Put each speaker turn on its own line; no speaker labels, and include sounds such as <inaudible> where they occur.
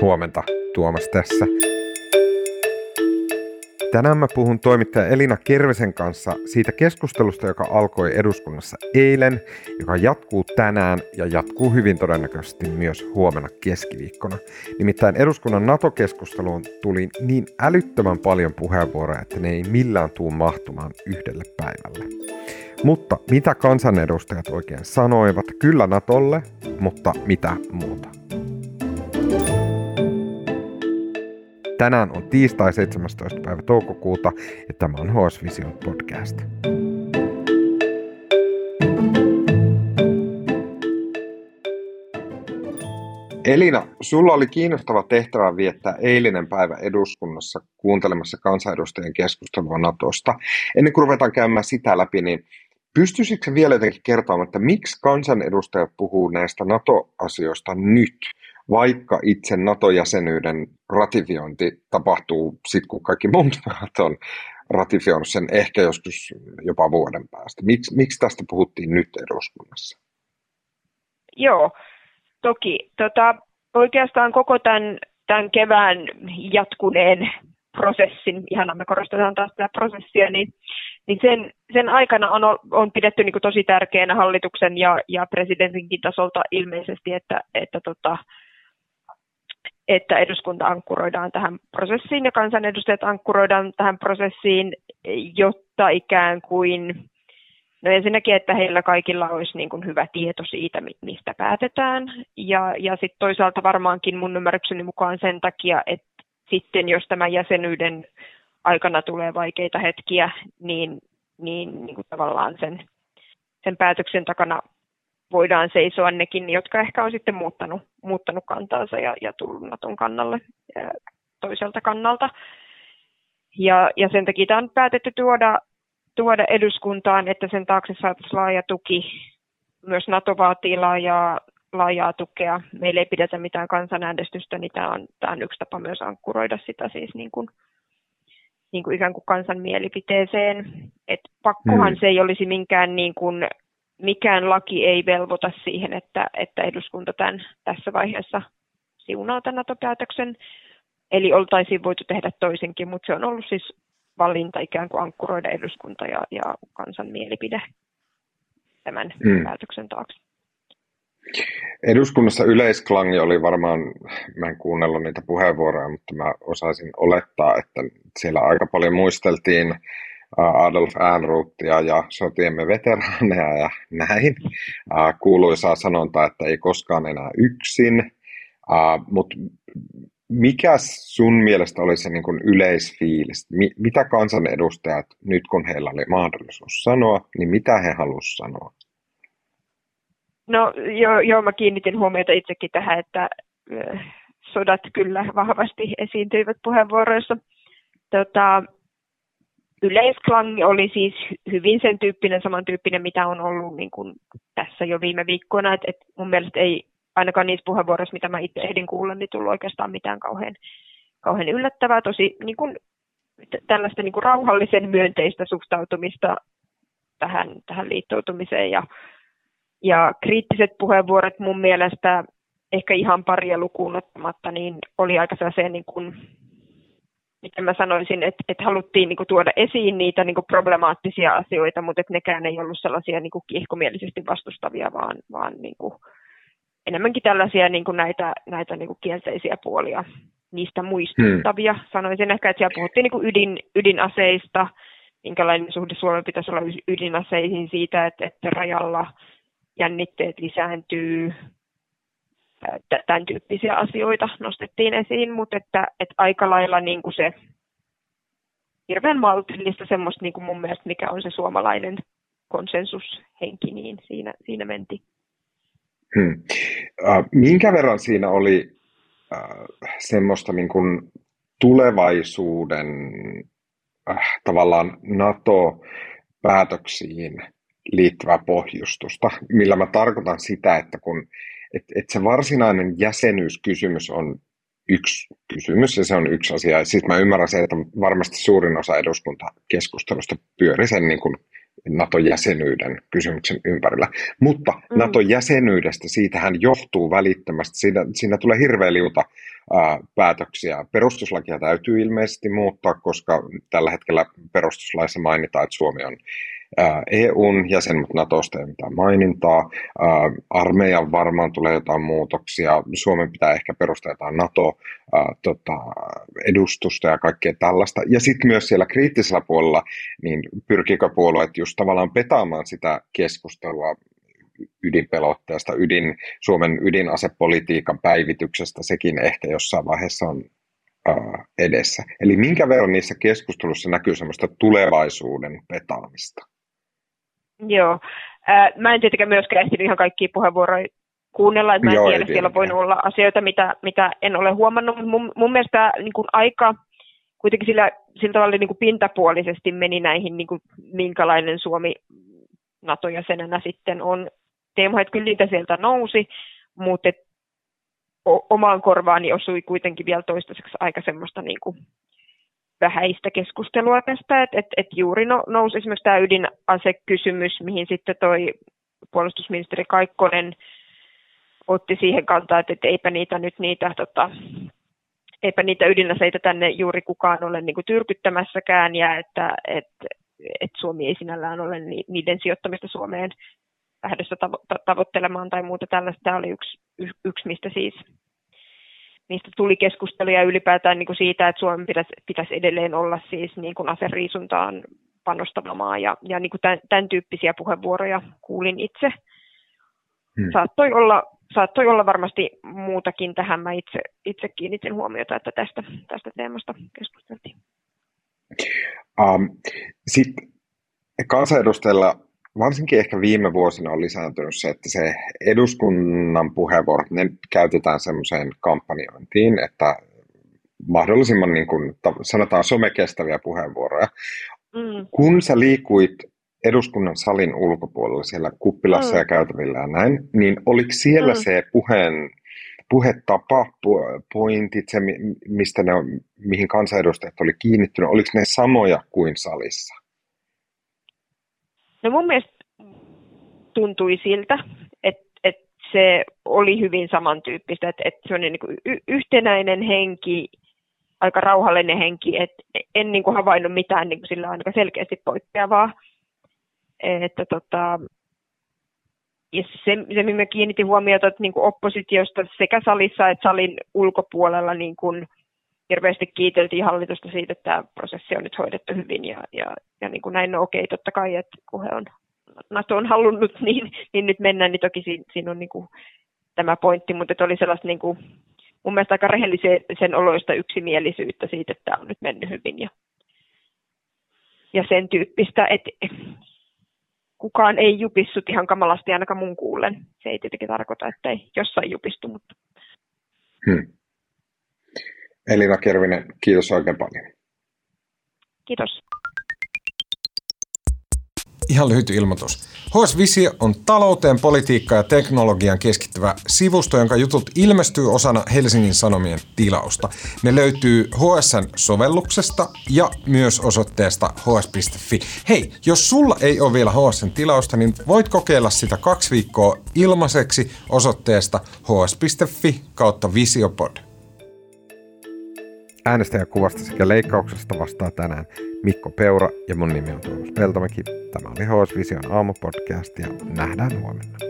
Huomenta, Tuomas tässä. Tänään mä puhun toimittaja Elina Kervesen kanssa siitä keskustelusta, joka alkoi eduskunnassa eilen, joka jatkuu tänään ja jatkuu hyvin todennäköisesti myös huomenna keskiviikkona. Nimittäin eduskunnan NATO-keskusteluun tuli niin älyttömän paljon puheenvuoroja, että ne ei millään tuu mahtumaan yhdelle päivälle. Mutta mitä kansanedustajat oikein sanoivat? Kyllä Natolle, mutta mitä muuta? Tänään on tiistai 17. päivä toukokuuta ja tämä on HS Vision podcast. Elina, sulla oli kiinnostava tehtävä viettää eilinen päivä eduskunnassa kuuntelemassa kansanedustajien keskustelua Natosta. Ennen kuin ruvetaan käymään sitä läpi, niin pystyisikö vielä jotenkin kertomaan, että miksi kansanedustajat puhuu näistä NATO-asioista nyt? Vaikka itse NATO-jäsenyyden ratifiointi tapahtuu sitten, kun kaikki muut <laughs> maat on ratifioinut sen ehkä joskus jopa vuoden päästä. Miks, miksi tästä puhuttiin nyt eduskunnassa?
Joo, toki. Tota, oikeastaan koko tämän, tämän kevään jatkuneen prosessin, ihana me korostetaan taas tätä prosessia, niin, niin sen, sen aikana on, on pidetty niin tosi tärkeänä hallituksen ja, ja presidentinkin tasolta ilmeisesti, että, että tota, että eduskunta ankkuroidaan tähän prosessiin ja kansanedustajat ankkuroidaan tähän prosessiin, jotta ikään kuin, no ensinnäkin, että heillä kaikilla olisi niin kuin hyvä tieto siitä, mistä päätetään, ja, ja sitten toisaalta varmaankin mun ymmärrykseni mukaan sen takia, että sitten jos tämän jäsenyyden aikana tulee vaikeita hetkiä, niin, niin, niin kuin tavallaan sen, sen päätöksen takana voidaan seisoa nekin, jotka ehkä on sitten muuttanut, muuttanut kantaansa ja, ja tullut Naton kannalle ja toiselta kannalta. Ja, ja sen takia tämä on päätetty tuoda, tuoda eduskuntaan, että sen taakse saataisiin laaja tuki. Myös NATO vaatii laajaa, laajaa tukea. Meillä ei pidetä mitään kansanäänestystä, niin tämä on, tämä on yksi tapa myös ankkuroida sitä siis niin kuin, niin kuin ikään kuin kansan mielipiteeseen. Et pakkohan hmm. se ei olisi minkään niin kuin mikään laki ei velvoita siihen, että, että eduskunta tämän, tässä vaiheessa siunaa tämän NATO-päätöksen. Eli oltaisiin voitu tehdä toisenkin, mutta se on ollut siis valinta ikään kuin ankkuroida eduskunta ja, ja kansan mielipide tämän hmm. päätöksen taakse.
Eduskunnassa yleisklangi oli varmaan, mä en kuunnellut niitä puheenvuoroja, mutta mä osaisin olettaa, että siellä aika paljon muisteltiin Adolf Ehrnrothia ja sotiemme veteraaneja ja näin. Kuuluisaa sanonta, että ei koskaan enää yksin. Mutta mikä sun mielestä oli se niin kuin yleisfiilis? Mitä kansanedustajat, nyt kun heillä oli mahdollisuus sanoa, niin mitä he halusivat sanoa?
No joo, joo, mä kiinnitin huomiota itsekin tähän, että sodat kyllä vahvasti esiintyivät puheenvuoroissa. Tota, yleisklangi oli siis hyvin sen tyyppinen, samantyyppinen, mitä on ollut niin kuin tässä jo viime viikkoina. Et, et mun mielestä ei ainakaan niissä puheenvuoroissa, mitä mä itse ehdin kuulla, niin tullut oikeastaan mitään kauhean, kauhean yllättävää. Tosi niin kuin, tällaista niin kuin rauhallisen myönteistä suhtautumista tähän, tähän liittoutumiseen. Ja, ja kriittiset puheenvuorot mun mielestä, ehkä ihan paria lukuun ottamatta, niin oli aika sellaisia niin kuin miten mä sanoisin, että, että haluttiin niin kuin, tuoda esiin niitä niin kuin, problemaattisia asioita, mutta että nekään ei ollut sellaisia niin kuin, kiihkomielisesti vastustavia, vaan, vaan niin kuin, enemmänkin tällaisia niin kuin, näitä, näitä niin kuin, kielteisiä puolia niistä muistuttavia. Hmm. Sanoisin ehkä, että siellä puhuttiin niin kuin, ydin, ydinaseista, minkälainen suhde Suomen pitäisi olla ydinaseisiin siitä, että, että rajalla jännitteet lisääntyy, tämän tyyppisiä asioita nostettiin esiin, mutta että, että aika lailla niin kuin se hirveän maltillista semmoista niin kuin mun mielestä, mikä on se suomalainen konsensushenki, niin siinä, siinä menti.
Hmm. Äh, minkä verran siinä oli äh, semmoista niin kuin tulevaisuuden äh, tavallaan NATO-päätöksiin liittyvää pohjustusta, millä mä tarkoitan sitä, että kun että et se varsinainen jäsenyyskysymys on yksi kysymys ja se on yksi asia. Sitten mä ymmärrän se, että varmasti suurin osa eduskuntakeskustelusta pyöri sen niin kuin NATO-jäsenyyden kysymyksen ympärillä. Mutta mm. NATO-jäsenyydestä, siitähän johtuu välittömästi, siinä, siinä tulee hirveä liuta ää, päätöksiä. Perustuslakia täytyy ilmeisesti muuttaa, koska tällä hetkellä perustuslaissa mainitaan, että Suomi on EUn jäsen, mutta Natosta ei mitään mainintaa. Armeijan varmaan tulee jotain muutoksia. Suomen pitää ehkä perustaa jotain NATO-edustusta tota, ja kaikkea tällaista. Ja sitten myös siellä kriittisellä puolella, niin pyrkikö puolueet just tavallaan petaamaan sitä keskustelua ydinpelotteesta, ydin, Suomen ydinasepolitiikan päivityksestä, sekin ehkä jossain vaiheessa on edessä. Eli minkä verran niissä keskustelussa näkyy semmoista tulevaisuuden petaamista?
Joo. Ää, mä en tietenkään myöskään ehtinyt ihan kaikkia puheenvuoroja kuunnella, että mä en Joo, tiedä, siellä voi olla asioita, mitä, mitä en ole huomannut, mutta mun, mun mielestä niin kuin aika kuitenkin sillä, sillä tavalla niin kuin pintapuolisesti meni näihin, niin kuin, minkälainen Suomi NATO-jäsenenä sitten on. Teemo, että kyllä niitä sieltä nousi, mutta et, o, omaan korvaani osui kuitenkin vielä toistaiseksi aika semmoista niin kuin, vähäistä keskustelua tästä, että et, et juuri no, nousi esimerkiksi tämä ydinasekysymys, mihin sitten toi puolustusministeri Kaikkonen otti siihen kantaa, että et eipä niitä nyt niitä, tota, eipä niitä ydinaseita tänne juuri kukaan ole niin kuin tyrkyttämässäkään ja että et, et Suomi ei sinällään ole niiden sijoittamista Suomeen lähdössä tavo- tavoittelemaan tai muuta tällaista. Tämä oli yksi, yksi mistä siis niistä tuli keskusteluja ylipäätään niin kuin siitä, että Suomen pitäisi, pitäisi edelleen olla siis niin kuin aseriisuntaan panostava maa ja, ja niin kuin tämän, tämän tyyppisiä puheenvuoroja kuulin itse. Hmm. Saattoi, olla, saattoi olla varmasti muutakin tähän. Mä itse, itse kiinnitin huomiota, että tästä, tästä teemasta keskusteltiin.
Um, Sitten kansanedustajilla varsinkin ehkä viime vuosina on lisääntynyt se, että se eduskunnan puheenvuorot, ne käytetään semmoiseen kampanjointiin, että mahdollisimman niin kuin, sanotaan somekestäviä puheenvuoroja. Mm. Kun sä liikuit eduskunnan salin ulkopuolella siellä kuppilassa mm. ja käytävillä ja näin, niin oliko siellä mm. se puheen, puhetapa, pointit, se, mistä ne, mihin kansanedustajat oli kiinnittynyt, oliko ne samoja kuin salissa?
No mun mielestä tuntui siltä, että, että se oli hyvin samantyyppistä, että, että se on niin kuin yhtenäinen henki, aika rauhallinen henki, että en niin kuin havainnut mitään niin kuin sillä aika selkeästi poikkeavaa. Että tota, ja se, se mihin kiinnitin huomiota, että niin kuin oppositiosta sekä salissa että salin ulkopuolella niin kuin hirveästi kiiteltiin hallitusta siitä, että tämä prosessi on nyt hoidettu hyvin ja, ja, ja niin kuin näin, no okei, totta kai, että kun he on NATO on halunnut, <laughs> niin, niin nyt mennään, niin toki siinä, siinä on niin kuin tämä pointti, mutta että oli sellaista niin kuin, mun mielestä aika rehellisen oloista yksimielisyyttä siitä, että tämä on nyt mennyt hyvin ja, ja sen tyyppistä, että kukaan ei jupissut ihan kamalasti ainakaan mun kuulen. Se ei tietenkin tarkoita, että ei jossain jupistu, mutta... Hmm.
Elina Kervinen, kiitos oikein paljon.
Kiitos.
Ihan lyhyt ilmoitus. HS Visio on talouteen, politiikkaan ja teknologian keskittyvä sivusto, jonka jutut ilmestyy osana Helsingin Sanomien tilausta. Ne löytyy HSN sovelluksesta ja myös osoitteesta hs.fi. Hei, jos sulla ei ole vielä HSN tilausta, niin voit kokeilla sitä kaksi viikkoa ilmaiseksi osoitteesta hs.fi kautta visiopod.
Äänestäjäkuvasta sekä leikkauksesta vastaa tänään Mikko Peura ja mun nimi on Tuomas Peltomäki. Tämä oli HS Vision aamupodcast ja nähdään huomenna.